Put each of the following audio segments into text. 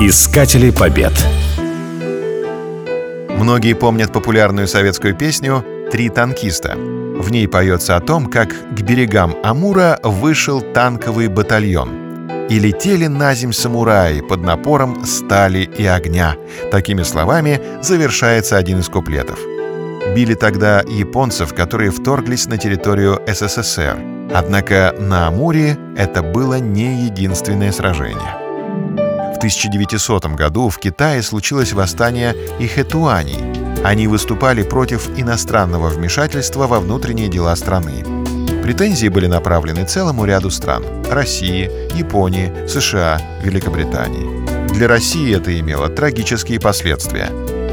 Искатели побед. Многие помнят популярную советскую песню «Три танкиста». В ней поется о том, как к берегам Амура вышел танковый батальон. И летели на земь самураи под напором стали и огня. Такими словами завершается один из куплетов. Били тогда японцев, которые вторглись на территорию СССР. Однако на Амуре это было не единственное сражение. В 1900 году в Китае случилось восстание ихэтуаней. Они выступали против иностранного вмешательства во внутренние дела страны. Претензии были направлены целому ряду стран – России, Японии, США, Великобритании. Для России это имело трагические последствия.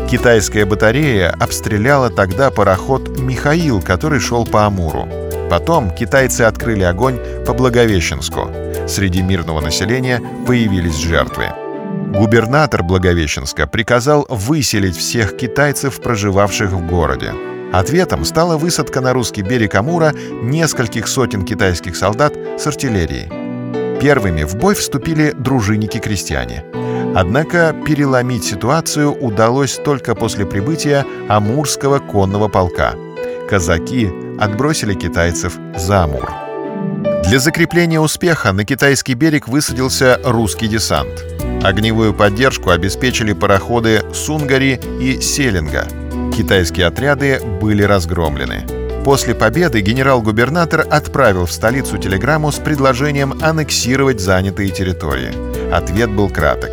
Китайская батарея обстреляла тогда пароход «Михаил», который шел по Амуру. Потом китайцы открыли огонь по Благовещенску. Среди мирного населения появились жертвы. Губернатор Благовещенска приказал выселить всех китайцев, проживавших в городе. Ответом стала высадка на русский берег Амура нескольких сотен китайских солдат с артиллерией. Первыми в бой вступили дружинники-крестьяне. Однако переломить ситуацию удалось только после прибытия Амурского конного полка. Казаки отбросили китайцев за Амур. Для закрепления успеха на китайский берег высадился русский десант. Огневую поддержку обеспечили пароходы «Сунгари» и «Селинга». Китайские отряды были разгромлены. После победы генерал-губернатор отправил в столицу телеграмму с предложением аннексировать занятые территории. Ответ был краток.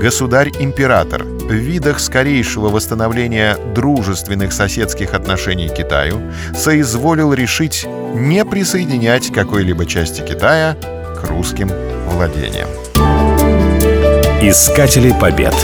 Государь-император в видах скорейшего восстановления дружественных соседских отношений Китаю соизволил решить не присоединять какой-либо части Китая к русским владениям. Искатели побед.